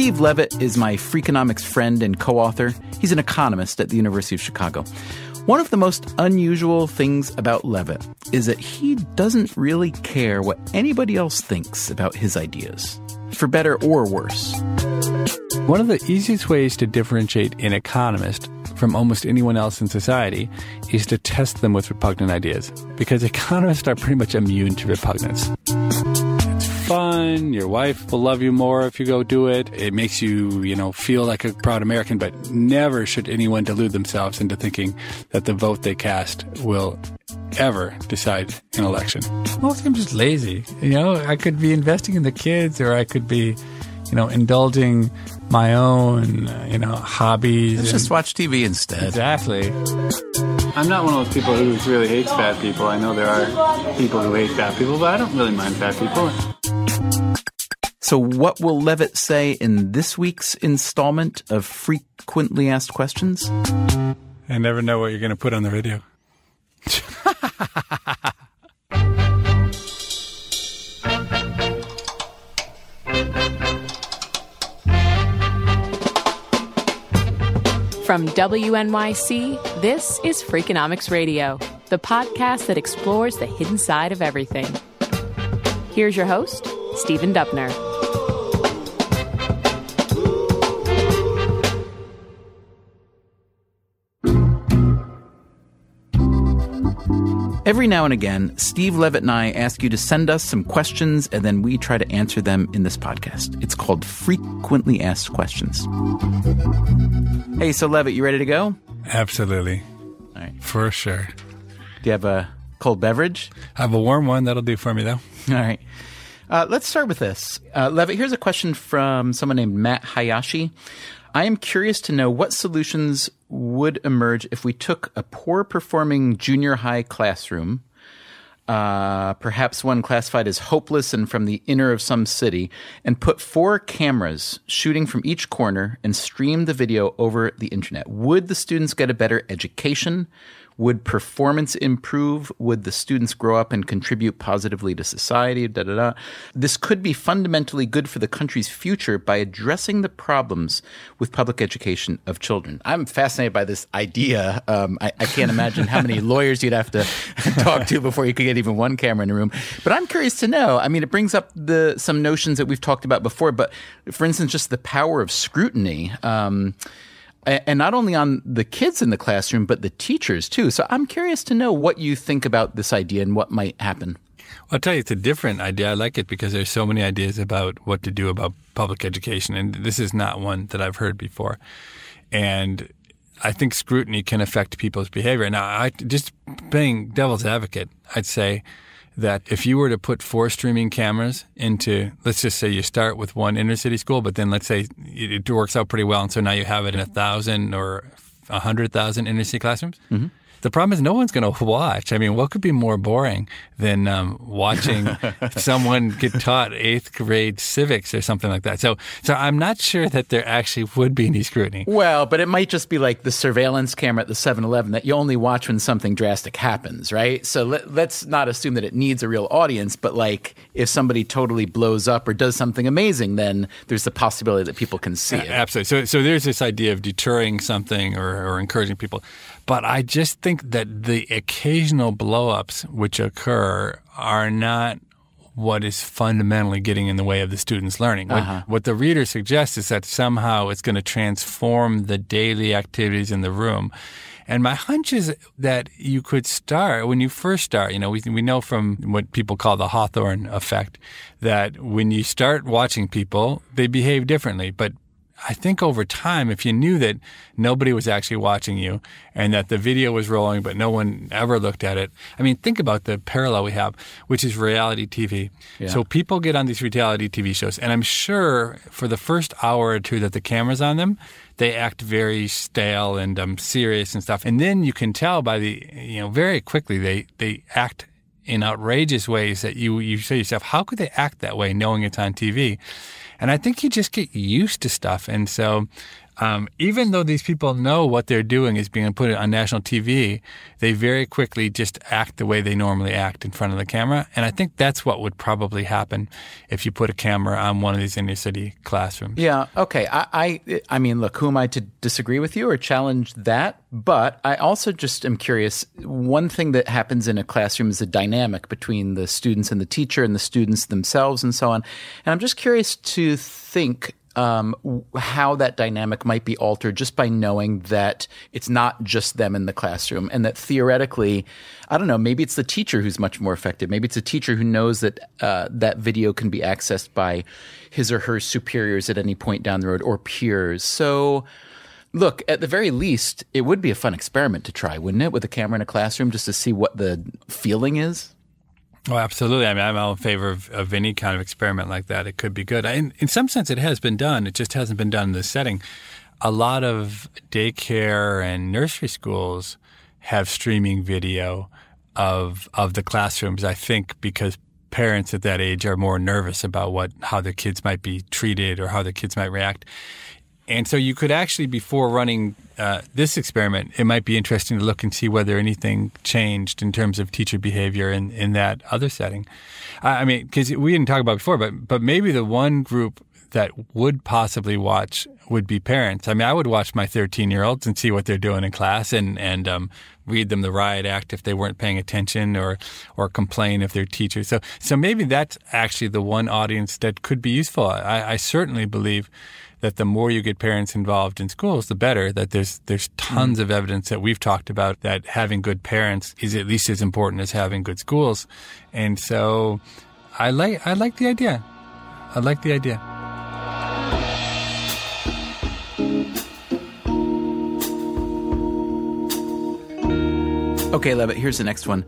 Steve Levitt is my Freakonomics friend and co author. He's an economist at the University of Chicago. One of the most unusual things about Levitt is that he doesn't really care what anybody else thinks about his ideas, for better or worse. One of the easiest ways to differentiate an economist from almost anyone else in society is to test them with repugnant ideas, because economists are pretty much immune to repugnance fun. Your wife will love you more if you go do it. It makes you, you know, feel like a proud American, but never should anyone delude themselves into thinking that the vote they cast will ever decide an election. Most I'm just lazy. You know, I could be investing in the kids or I could be, you know, indulging my own, you know, hobbies. Let's just watch TV instead. Exactly. I'm not one of those people who really hates fat people. I know there are people who hate fat people, but I don't really mind fat people. So, what will Levitt say in this week's installment of Frequently Asked Questions? I never know what you're going to put on the radio. From WNYC, this is Freakonomics Radio, the podcast that explores the hidden side of everything. Here's your host, Stephen Dubner. Every now and again, Steve Levitt and I ask you to send us some questions, and then we try to answer them in this podcast. It's called Frequently Asked Questions. Hey, so Levitt, you ready to go? Absolutely. All right. For sure. Do you have a cold beverage? I have a warm one. That'll do for me, though. All right. Uh, let's start with this. Uh, Levitt, here's a question from someone named Matt Hayashi. I am curious to know what solutions would emerge if we took a poor performing junior high classroom, uh, perhaps one classified as hopeless and from the inner of some city, and put four cameras shooting from each corner and stream the video over the internet. Would the students get a better education? Would performance improve? Would the students grow up and contribute positively to society? Da, da, da. This could be fundamentally good for the country's future by addressing the problems with public education of children. I'm fascinated by this idea. Um, I, I can't imagine how many lawyers you'd have to talk to before you could get even one camera in the room. But I'm curious to know. I mean, it brings up the some notions that we've talked about before. But for instance, just the power of scrutiny. Um, and not only on the kids in the classroom, but the teachers too. So I'm curious to know what you think about this idea and what might happen. I'll tell you, it's a different idea. I like it because there's so many ideas about what to do about public education, and this is not one that I've heard before. And I think scrutiny can affect people's behavior. Now, I just being devil's advocate, I'd say that if you were to put four streaming cameras into, let's just say you start with one inner city school, but then let's say it works out pretty well, and so now you have it in a thousand or a hundred thousand inner city classrooms. Mm-hmm. The problem is no one's going to watch. I mean, what could be more boring than um, watching someone get taught eighth grade civics or something like that? So, so I'm not sure that there actually would be any scrutiny. Well, but it might just be like the surveillance camera at the 7-Eleven that you only watch when something drastic happens, right? So let, let's not assume that it needs a real audience, but like if somebody totally blows up or does something amazing, then there's the possibility that people can see it. Absolutely. So, so there's this idea of deterring something or, or encouraging people. But I just think that the occasional blowups which occur are not what is fundamentally getting in the way of the student's learning. What, uh-huh. what the reader suggests is that somehow it's going to transform the daily activities in the room. And my hunch is that you could start when you first start. You know, we we know from what people call the Hawthorne effect that when you start watching people, they behave differently. But I think over time, if you knew that nobody was actually watching you and that the video was rolling, but no one ever looked at it. I mean, think about the parallel we have, which is reality TV. Yeah. So people get on these reality TV shows, and I'm sure for the first hour or two that the camera's on them, they act very stale and um, serious and stuff. And then you can tell by the, you know, very quickly they, they act in outrageous ways that you, you say to yourself, how could they act that way knowing it's on TV? And I think you just get used to stuff. And so um, even though these people know what they're doing is being put on national TV, they very quickly just act the way they normally act in front of the camera. And I think that's what would probably happen if you put a camera on one of these inner city classrooms. Yeah. Okay. I, I, I mean, look, who am I to disagree with you or challenge that? But I also just am curious. One thing that happens in a classroom is a dynamic between the students and the teacher and the students themselves and so on. And I'm just curious to think um, how that dynamic might be altered just by knowing that it's not just them in the classroom and that theoretically, I don't know, maybe it's the teacher who's much more effective. Maybe it's a teacher who knows that uh, that video can be accessed by his or her superiors at any point down the road or peers. So, look, at the very least, it would be a fun experiment to try, wouldn't it, with a camera in a classroom just to see what the feeling is? Oh, absolutely. I mean, I'm all in favor of, of any kind of experiment like that. It could be good. In, in some sense, it has been done. It just hasn't been done in this setting. A lot of daycare and nursery schools have streaming video of of the classrooms. I think because parents at that age are more nervous about what how their kids might be treated or how their kids might react. And so you could actually, before running uh, this experiment, it might be interesting to look and see whether anything changed in terms of teacher behavior in, in that other setting. I mean, because we didn't talk about before, but but maybe the one group that would possibly watch would be parents. I mean, I would watch my 13 year olds and see what they're doing in class and, and um, read them the riot act if they weren't paying attention or, or complain if they're teachers. So, so maybe that's actually the one audience that could be useful. I, I certainly believe that the more you get parents involved in schools, the better. That there's there's tons mm. of evidence that we've talked about that having good parents is at least as important as having good schools, and so I like I like the idea. I like the idea. Okay, Levitt, here's the next one.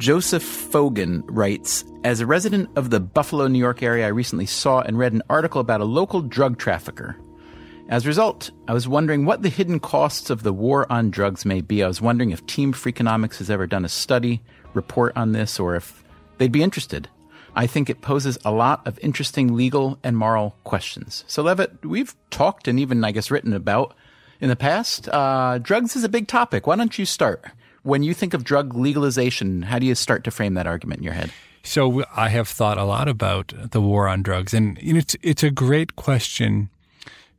Joseph Fogan writes As a resident of the Buffalo, New York area, I recently saw and read an article about a local drug trafficker. As a result, I was wondering what the hidden costs of the war on drugs may be. I was wondering if Team Freakonomics has ever done a study, report on this, or if they'd be interested. I think it poses a lot of interesting legal and moral questions. So, Levitt, we've talked and even, I guess, written about in the past. Uh, drugs is a big topic. Why don't you start? When you think of drug legalization, how do you start to frame that argument in your head? So I have thought a lot about the war on drugs, and it's it's a great question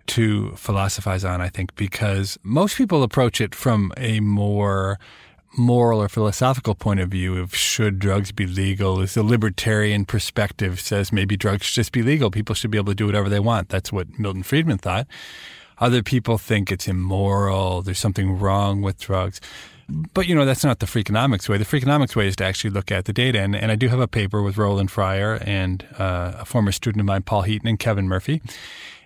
to philosophize on. I think because most people approach it from a more moral or philosophical point of view of should drugs be legal? Is the libertarian perspective says maybe drugs should just be legal. People should be able to do whatever they want. That's what milton friedman thought. Other people think it's immoral. There's something wrong with drugs but you know that's not the Freakonomics way. The Freakonomics way is to actually look at the data, and, and I do have a paper with Roland Fryer and uh, a former student of mine, Paul Heaton, and Kevin Murphy,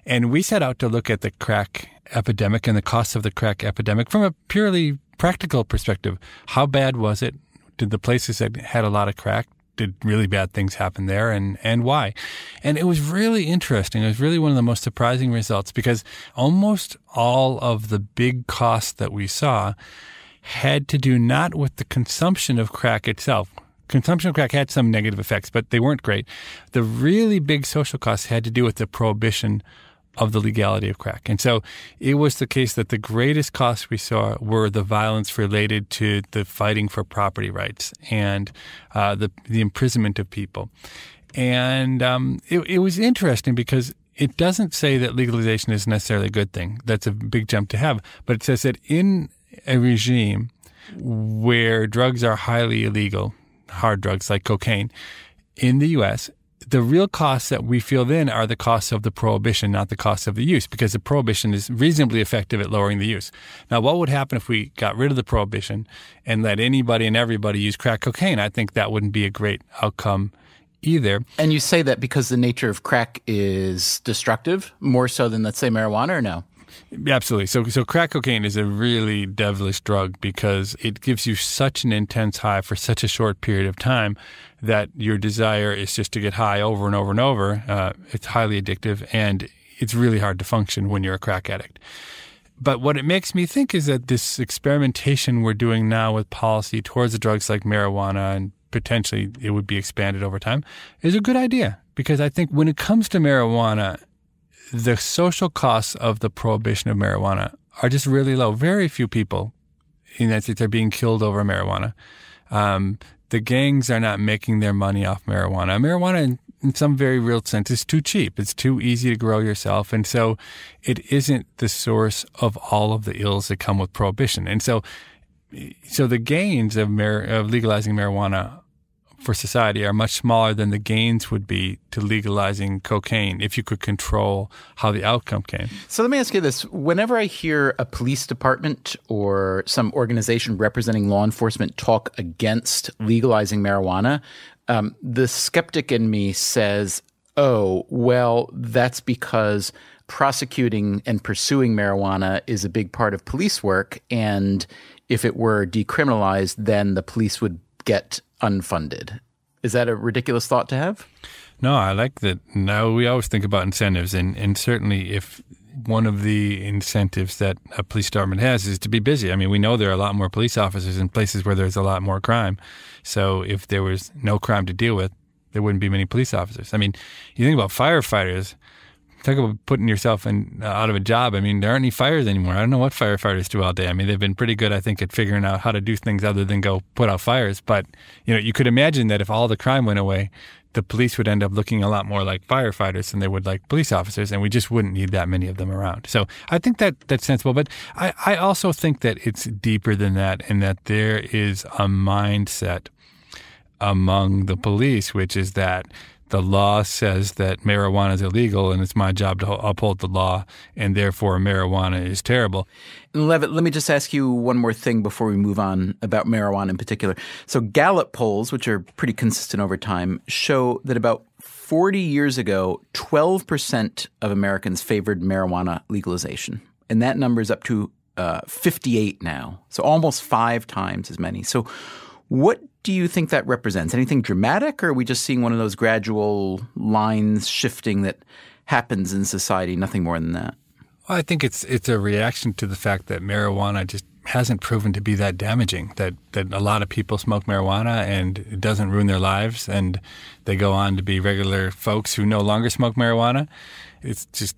and we set out to look at the crack epidemic and the costs of the crack epidemic from a purely practical perspective. How bad was it? Did the places that had a lot of crack did really bad things happen there and, and why? And it was really interesting. It was really one of the most surprising results because almost all of the big costs that we saw had to do not with the consumption of crack itself. Consumption of crack had some negative effects, but they weren't great. The really big social costs had to do with the prohibition of the legality of crack. And so it was the case that the greatest costs we saw were the violence related to the fighting for property rights and uh, the, the imprisonment of people. And um, it, it was interesting because it doesn't say that legalization is necessarily a good thing. That's a big jump to have. But it says that in a regime where drugs are highly illegal, hard drugs like cocaine, in the U.S., the real costs that we feel then are the costs of the prohibition, not the costs of the use, because the prohibition is reasonably effective at lowering the use. Now, what would happen if we got rid of the prohibition and let anybody and everybody use crack cocaine? I think that wouldn't be a great outcome either. And you say that because the nature of crack is destructive, more so than, let's say, marijuana, or no? Absolutely. So, so crack cocaine is a really devilish drug because it gives you such an intense high for such a short period of time that your desire is just to get high over and over and over. Uh, it's highly addictive and it's really hard to function when you're a crack addict. But what it makes me think is that this experimentation we're doing now with policy towards the drugs like marijuana and potentially it would be expanded over time is a good idea because I think when it comes to marijuana, the social costs of the prohibition of marijuana are just really low. Very few people in the United States are being killed over marijuana. Um, the gangs are not making their money off marijuana. Marijuana, in, in, some very real sense, is too cheap. It's too easy to grow yourself. And so it isn't the source of all of the ills that come with prohibition. And so, so the gains of, mar- of legalizing marijuana for society are much smaller than the gains would be to legalizing cocaine if you could control how the outcome came. So let me ask you this. Whenever I hear a police department or some organization representing law enforcement talk against legalizing marijuana, um, the skeptic in me says, oh, well, that's because prosecuting and pursuing marijuana is a big part of police work. And if it were decriminalized, then the police would get unfunded. Is that a ridiculous thought to have? No, I like that. Now we always think about incentives, and, and certainly if one of the incentives that a police department has is to be busy. I mean, we know there are a lot more police officers in places where there's a lot more crime. So if there was no crime to deal with, there wouldn't be many police officers. I mean, you think about firefighters talk about putting yourself in, uh, out of a job. I mean, there aren't any fires anymore. I don't know what firefighters do all day. I mean, they've been pretty good, I think, at figuring out how to do things other than go put out fires. But you know, you could imagine that if all the crime went away, the police would end up looking a lot more like firefighters than they would like police officers, and we just wouldn't need that many of them around. So I think that that's sensible. But I, I also think that it's deeper than that, and that there is a mindset among the police, which is that the law says that marijuana is illegal and it's my job to uphold the law and therefore marijuana is terrible. Levitt, let me just ask you one more thing before we move on about marijuana in particular. So Gallup polls, which are pretty consistent over time, show that about 40 years ago, 12% of Americans favored marijuana legalization. And that number is up to uh, 58 now. So almost five times as many. So what do you think that represents? Anything dramatic, or are we just seeing one of those gradual lines shifting that happens in society? Nothing more than that. Well, I think it's it's a reaction to the fact that marijuana just hasn't proven to be that damaging. That that a lot of people smoke marijuana and it doesn't ruin their lives, and they go on to be regular folks who no longer smoke marijuana. It's just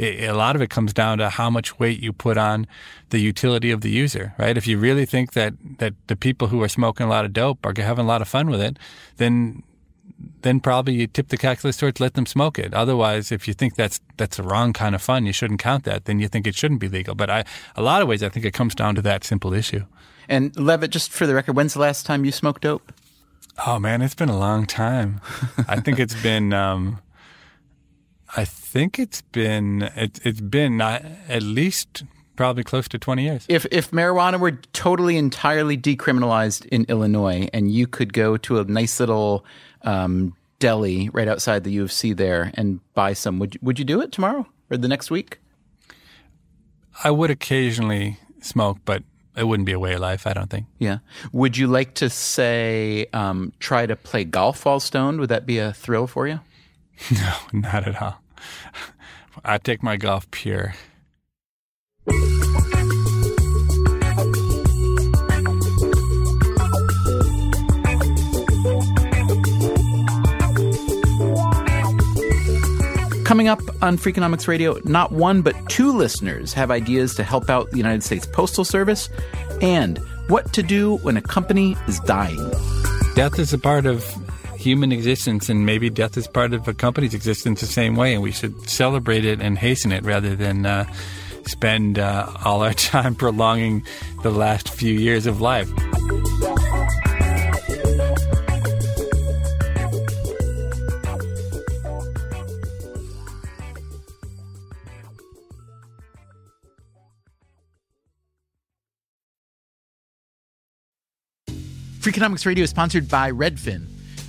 it, a lot of it comes down to how much weight you put on the utility of the user, right? If you really think that, that the people who are smoking a lot of dope are having a lot of fun with it, then then probably you tip the calculus towards let them smoke it. Otherwise, if you think that's that's the wrong kind of fun, you shouldn't count that. Then you think it shouldn't be legal. But I, a lot of ways, I think it comes down to that simple issue. And Levitt, just for the record, when's the last time you smoked dope? Oh man, it's been a long time. I think it's been um, I think it's been it, has been at least probably close to 20 years. If if marijuana were totally entirely decriminalized in Illinois and you could go to a nice little um, deli right outside the U of C there and buy some, would would you do it tomorrow or the next week? I would occasionally smoke, but it wouldn't be a way of life, I don't think. Yeah. Would you like to say um, try to play golf while stoned? Would that be a thrill for you? No, not at all. I take my golf pure. Coming up on Freakonomics Radio, not one but two listeners have ideas to help out the United States Postal Service and what to do when a company is dying. Death is a part of human existence, and maybe death is part of a company's existence the same way, and we should celebrate it and hasten it rather than uh, spend uh, all our time prolonging the last few years of life. Freakonomics Radio is sponsored by Redfin.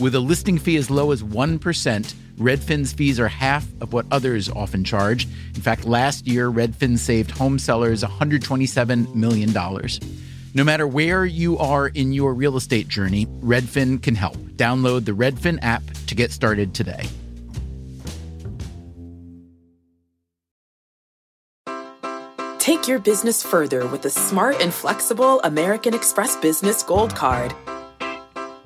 With a listing fee as low as 1%, Redfin's fees are half of what others often charge. In fact, last year, Redfin saved home sellers $127 million. No matter where you are in your real estate journey, Redfin can help. Download the Redfin app to get started today. Take your business further with the smart and flexible American Express Business Gold Card.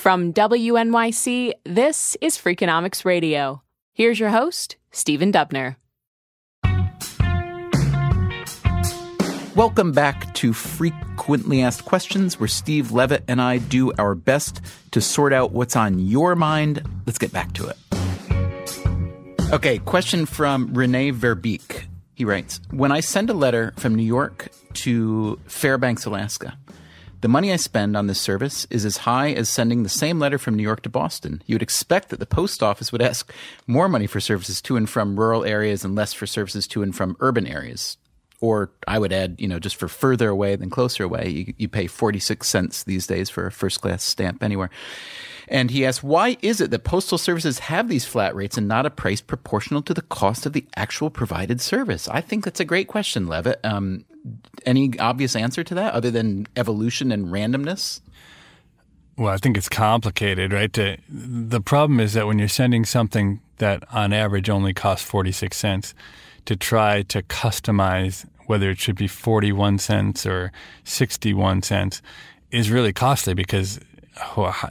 From WNYC, this is Freakonomics Radio. Here's your host, Stephen Dubner. Welcome back to Frequently Asked Questions, where Steve Levitt and I do our best to sort out what's on your mind. Let's get back to it. Okay, question from Rene Verbeek. He writes When I send a letter from New York to Fairbanks, Alaska, the money I spend on this service is as high as sending the same letter from New York to Boston. You would expect that the post office would ask more money for services to and from rural areas and less for services to and from urban areas. Or I would add, you know, just for further away than closer away, you, you pay 46 cents these days for a first class stamp anywhere. And he asks, why is it that postal services have these flat rates and not a price proportional to the cost of the actual provided service? I think that's a great question, Levitt. Um, any obvious answer to that other than evolution and randomness? Well, I think it's complicated, right? To, the problem is that when you're sending something that on average only costs 46 cents, to try to customize whether it should be 41 cents or 61 cents is really costly because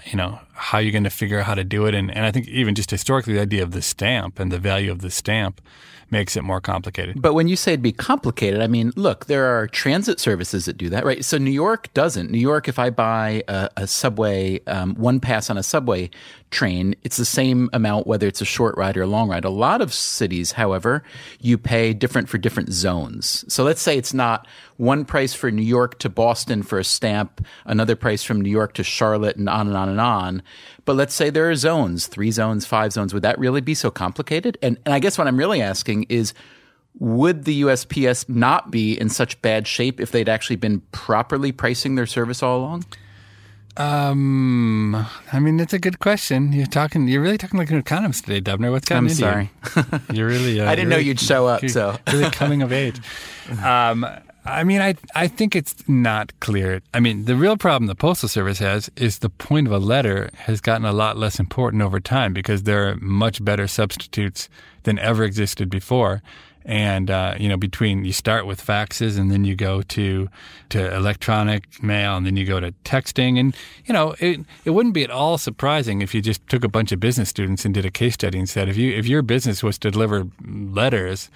you know how you're going to figure out how to do it and, and i think even just historically the idea of the stamp and the value of the stamp makes it more complicated. But when you say it'd be complicated, I mean, look, there are transit services that do that, right? So New York doesn't. New York, if I buy a, a subway, um, one pass on a subway train, it's the same amount whether it's a short ride or a long ride. A lot of cities, however, you pay different for different zones. So let's say it's not one price for New York to Boston for a stamp, another price from New York to Charlotte, and on and on and on. But let's say there are zones, three zones, five zones. Would that really be so complicated? And, and I guess what I'm really asking is, would the USPS not be in such bad shape if they'd actually been properly pricing their service all along? Um, I mean, it's a good question. You're talking. You're really talking like an economist today, Dubner. What's gotten I'm sorry. You? are really. Uh, I didn't really, know you'd show up. So really coming of age. Um, I mean, I I think it's not clear. I mean, the real problem the postal service has is the point of a letter has gotten a lot less important over time because there are much better substitutes than ever existed before. And uh, you know, between you start with faxes and then you go to to electronic mail and then you go to texting, and you know, it it wouldn't be at all surprising if you just took a bunch of business students and did a case study and said, if you if your business was to deliver letters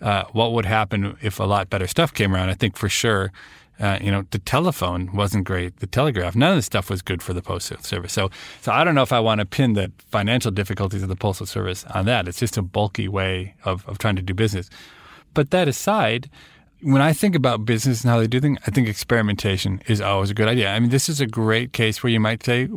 uh, what would happen if a lot better stuff came around. I think for sure, uh, you know, the telephone wasn't great. The telegraph, none of the stuff was good for the postal service. So, so I don't know if I want to pin the financial difficulties of the postal service on that. It's just a bulky way of, of trying to do business. But that aside, when I think about business and how they do things, I think experimentation is always a good idea. I mean, this is a great case where you might say,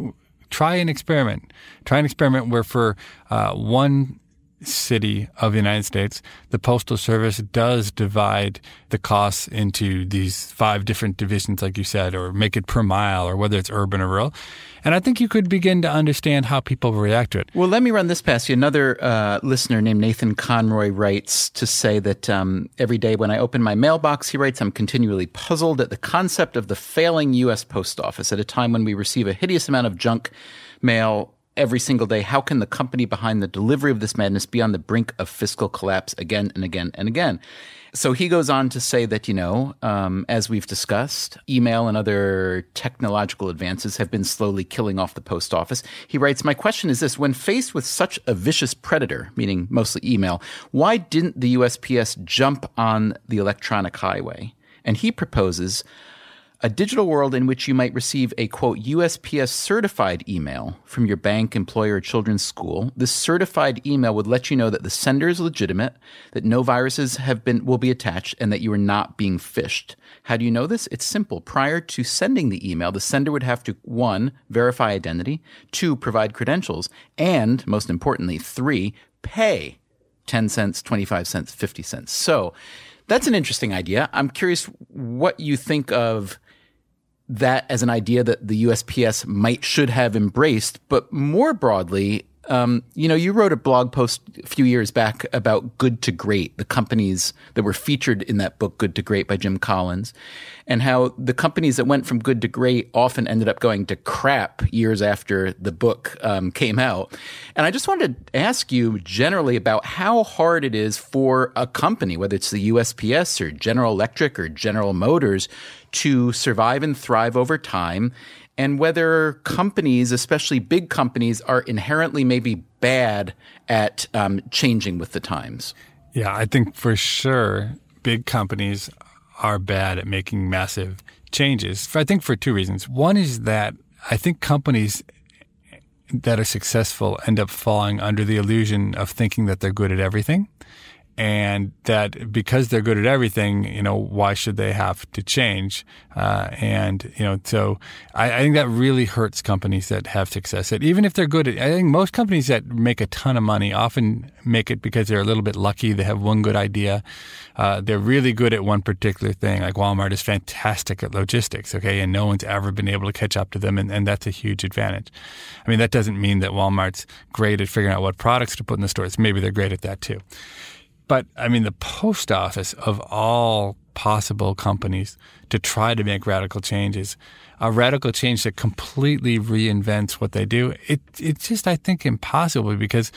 try an experiment. Try an experiment where for uh, one city of the United States, the Postal Service does divide the costs into these five different divisions, like you said, or make it per mile, or whether it's urban or rural. And I think you could begin to understand how people react to it. Well, let me run this past you. Another uh, listener named Nathan Conroy writes to say that um, every day when I open my mailbox, he writes, I'm continually puzzled at the concept of the failing U.S. Post Office at a time when we receive a hideous amount of junk mail every single day. How can the company behind the delivery of this madness be on the brink of fiscal collapse again and again and again? So he goes on to say that, you know, um, as we've discussed, email and other technological advances have been slowly killing off the post office. He writes, My question is this when faced with such a vicious predator, meaning mostly email, why didn't the USPS jump on the electronic highway? And he proposes a digital world in which you might receive a quote USPS certified email from your bank, employer, or children's school. This certified email would let you know that the sender is legitimate, that no viruses have been will be attached, and that you are not being phished. How do you know this? It's simple. Prior to sending the email, the sender would have to one, verify identity, two, provide credentials, and most importantly, three, pay 10 cents, 25 cents, 50 cents. So that's an interesting idea. I'm curious what you think of that as an idea that the USPS might should have embraced, but more broadly, um, you know, you wrote a blog post a few years back about Good to Great, the companies that were featured in that book, Good to Great by Jim Collins, and how the companies that went from good to great often ended up going to crap years after the book um, came out. And I just wanted to ask you generally about how hard it is for a company, whether it's the USPS or General Electric or General Motors, to survive and thrive over time and whether companies, especially big companies, are inherently maybe bad at um, changing with the times. Yeah, I think for sure big companies are bad at making massive changes. I think for two reasons. One is that I think companies that are successful end up falling under the illusion of thinking that they're good at everything and that because they're good at everything, you know, why should they have to change? Uh, and you know, so I, I, think that really hurts companies that have success. That even if they're good at, I think most companies that make a ton of money often make it because they're a little bit lucky. They have one good idea. Uh, they're really good at one particular thing. Like Walmart is fantastic at logistics, okay, and no one's ever been able to catch up to them, and, and that's a huge advantage. I mean, that doesn't mean that Walmart's great at figuring out what products to put in the stores. Maybe they're great at that too. But I mean, the post office of all possible companies to try to make radical changes, a radical change that completely reinvents what they do, it, it's just, I think, impossible because,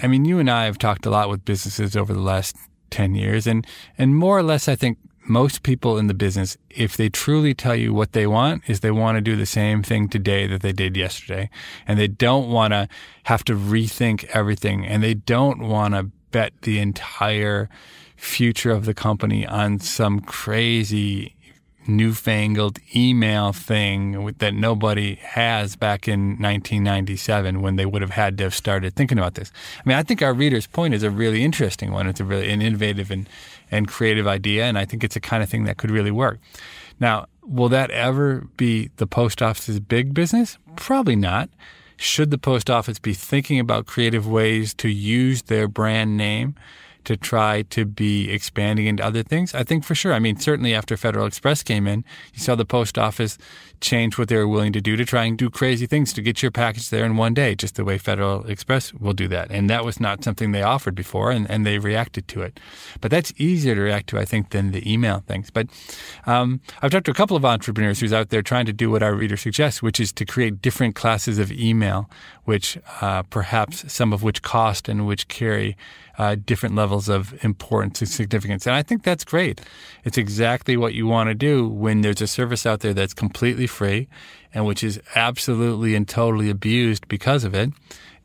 I mean, you and I have talked a lot with businesses over the last 10 years, and, and more or less, I think most people in the business, if they truly tell you what they want, is they want to do the same thing today that they did yesterday. And they don't want to have to rethink everything. And they don't want to bet the entire future of the company on some crazy newfangled email thing that nobody has back in 1997 when they would have had to have started thinking about this. I mean, I think our reader's point is a really interesting one. It's a really an innovative and, and creative idea, and I think it's the kind of thing that could really work. Now, will that ever be the post office's big business? Probably not. Should the post office be thinking about creative ways to use their brand name to try to be expanding into other things? I think for sure. I mean, certainly after Federal Express came in, you saw the post office change what they were willing to do to try and do crazy things to get your package there in one day, just the way Federal Express will do that. And that was not something they offered before, and, and they reacted to it. But that's easier to react to, I think, than the email things. But um, I've talked to a couple of entrepreneurs who's out there trying to do what our reader suggests, which is to create different classes of email, which uh, perhaps some of which cost and which carry uh, different levels of importance and significance. And I think that's great. It's exactly what you want to do when there's a service out there that's completely free and which is absolutely and totally abused because of it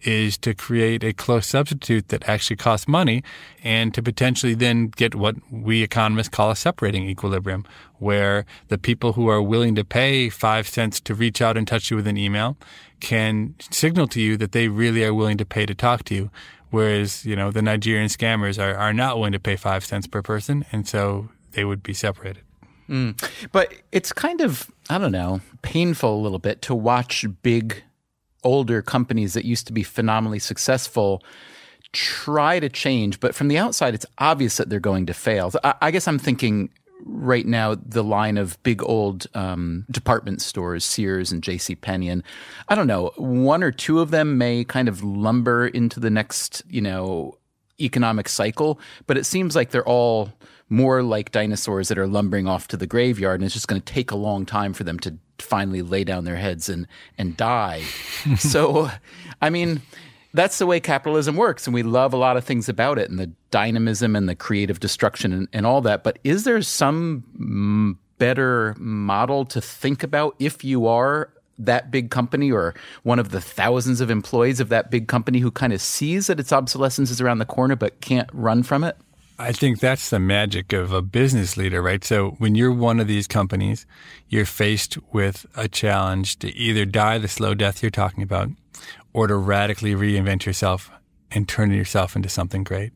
is to create a close substitute that actually costs money and to potentially then get what we economists call a separating equilibrium, where the people who are willing to pay five cents to reach out and touch you with an email can signal to you that they really are willing to pay to talk to you, whereas you know the Nigerian scammers are, are not willing to pay five cents per person, and so they would be separated. Mm. But it's kind of I don't know painful a little bit to watch big older companies that used to be phenomenally successful try to change, but from the outside, it's obvious that they're going to fail. I, I guess I'm thinking right now the line of big old um, department stores, Sears and J.C. Penney, and I don't know, one or two of them may kind of lumber into the next, you know, economic cycle, but it seems like they're all more like dinosaurs that are lumbering off to the graveyard, and it's just going to take a long time for them to finally lay down their heads and and die. so, I mean that's the way capitalism works and we love a lot of things about it and the dynamism and the creative destruction and, and all that but is there some better model to think about if you are that big company or one of the thousands of employees of that big company who kind of sees that its obsolescence is around the corner but can't run from it I think that's the magic of a business leader, right? So when you're one of these companies, you're faced with a challenge to either die the slow death you're talking about or to radically reinvent yourself and turn yourself into something great.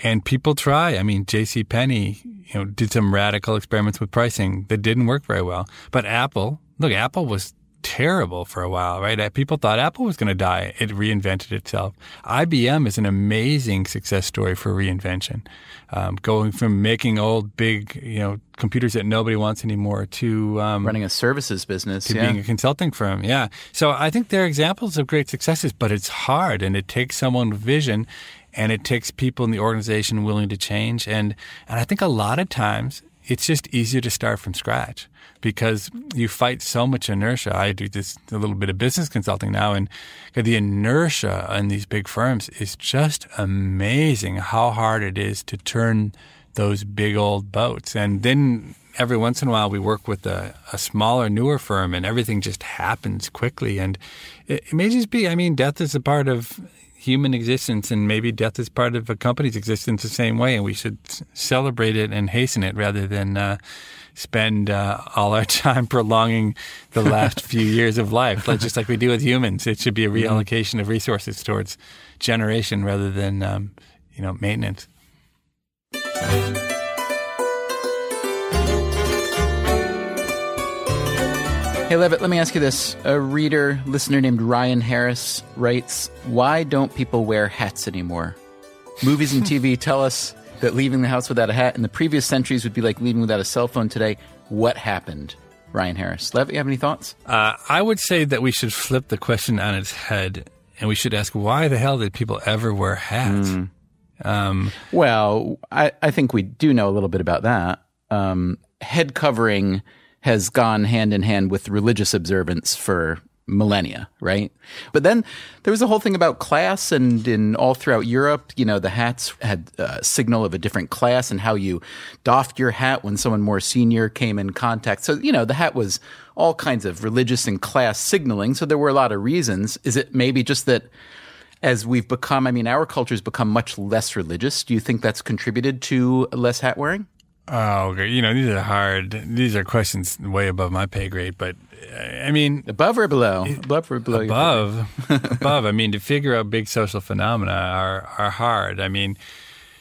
And people try. I mean, J.C. Penney, you know, did some radical experiments with pricing that didn't work very well. But Apple, look, Apple was terrible for a while, right? Uh, people thought Apple was going to die. It reinvented itself. IBM is an amazing success story for reinvention, um, going from making old big, you know, computers that nobody wants anymore to um, running a services business, to yeah. being a consulting firm. Yeah. So I think they're examples of great successes, but it's hard and it takes someone with vision and it takes people in the organization willing to change. And, and I think a lot of times it's just easier to start from scratch because you fight so much inertia. I do this a little bit of business consulting now, and the inertia in these big firms is just amazing how hard it is to turn those big old boats. And then every once in a while we work with a, a smaller, newer firm, and everything just happens quickly. And it, it may just be, I mean, death is a part of human existence, and maybe death is part of a company's existence the same way, and we should celebrate it and hasten it rather than uh, spend uh, all our time prolonging the last few years of life, just like we do with humans. It should be a mm-hmm. reallocation of resources towards generation rather than um, you know maintenance. Hey, Levitt, let me ask you this. A reader, listener named Ryan Harris writes Why don't people wear hats anymore? Movies and TV tell us that leaving the house without a hat in the previous centuries would be like leaving without a cell phone today. What happened? Ryan Harris. Levitt, you have any thoughts? Uh, I would say that we should flip the question on its head and we should ask why the hell did people ever wear hats? Mm. Um, well, I, I, think we do know a little bit about that. Um, head covering has gone hand in hand with religious observance for millennia, right? But then there was a whole thing about class, and in all throughout Europe, you know, the hats had a signal of a different class and how you doffed your hat when someone more senior came in contact. So, you know, the hat was all kinds of religious and class signaling. So there were a lot of reasons. Is it maybe just that as we've become, I mean, our culture has become much less religious? Do you think that's contributed to less hat wearing? Oh, okay. You know, these are hard. These are questions way above my pay grade. But I mean, above or below? Above or below? Above, above. I mean, to figure out big social phenomena are are hard. I mean,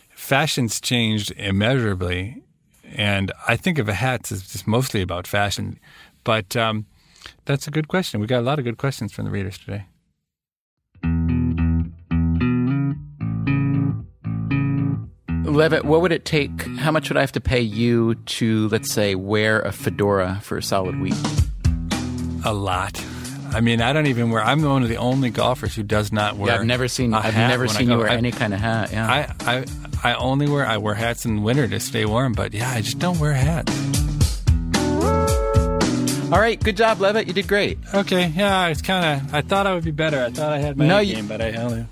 fashion's changed immeasurably, and I think of a hat as just mostly about fashion. But um, that's a good question. We got a lot of good questions from the readers today. Levitt, what would it take? How much would I have to pay you to, let's say, wear a fedora for a solid week? A lot. I mean, I don't even wear. I'm one of the only golfers who does not wear. Yeah, I've never seen. I've never seen you wear I- any kind of hat. Yeah. I, I I only wear I wear hats in winter to stay warm, but yeah, I just don't wear hats. All right. Good job, Levitt. You did great. Okay, yeah, it's kind of. I thought I would be better. I thought I had my No, you- game, but I.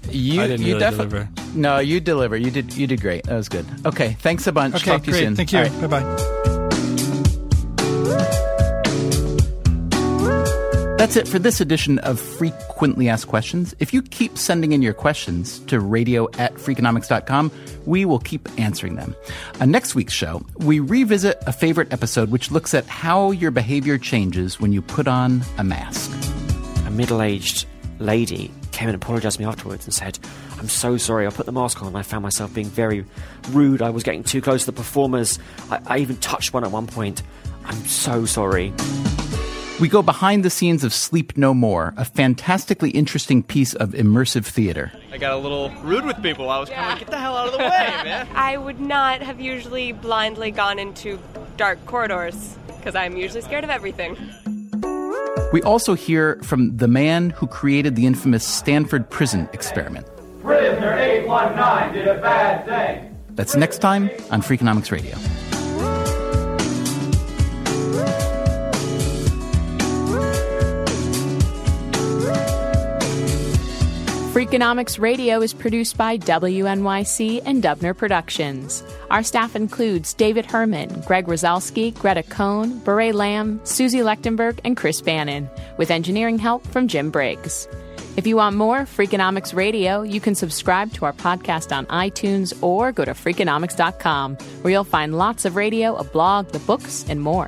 You I didn't you really definitely. deliver. No, you deliver. You did. You did great. That was good. Okay. Thanks a bunch. Okay, Talk to you great. soon. Thank you. Right. Bye bye. That's it for this edition of Frequently Asked Questions. If you keep sending in your questions to radio at freakonomics.com, we will keep answering them. On next week's show, we revisit a favorite episode which looks at how your behavior changes when you put on a mask. a middle aged lady came and apologized to me afterwards and said, I'm so sorry, I put the mask on and I found myself being very rude. I was getting too close to the performers. I, I even touched one at one point. I'm so sorry. We go behind the scenes of Sleep No More, a fantastically interesting piece of immersive theater. I got a little rude with people. I was kind of like, get the hell out of the way, man. I would not have usually blindly gone into dark corridors because I'm usually scared of everything. We also hear from the man who created the infamous Stanford prison experiment. Prisoner 819 did a bad thing. That's next time on Freakonomics Radio. Freakonomics Radio is produced by WNYC and Dubner Productions. Our staff includes David Herman, Greg Rosalsky, Greta Cohn, Beret Lamb, Susie Lechtenberg, and Chris Bannon, with engineering help from Jim Briggs. If you want more Freakonomics Radio, you can subscribe to our podcast on iTunes or go to Freakonomics.com, where you'll find lots of radio, a blog, the books, and more.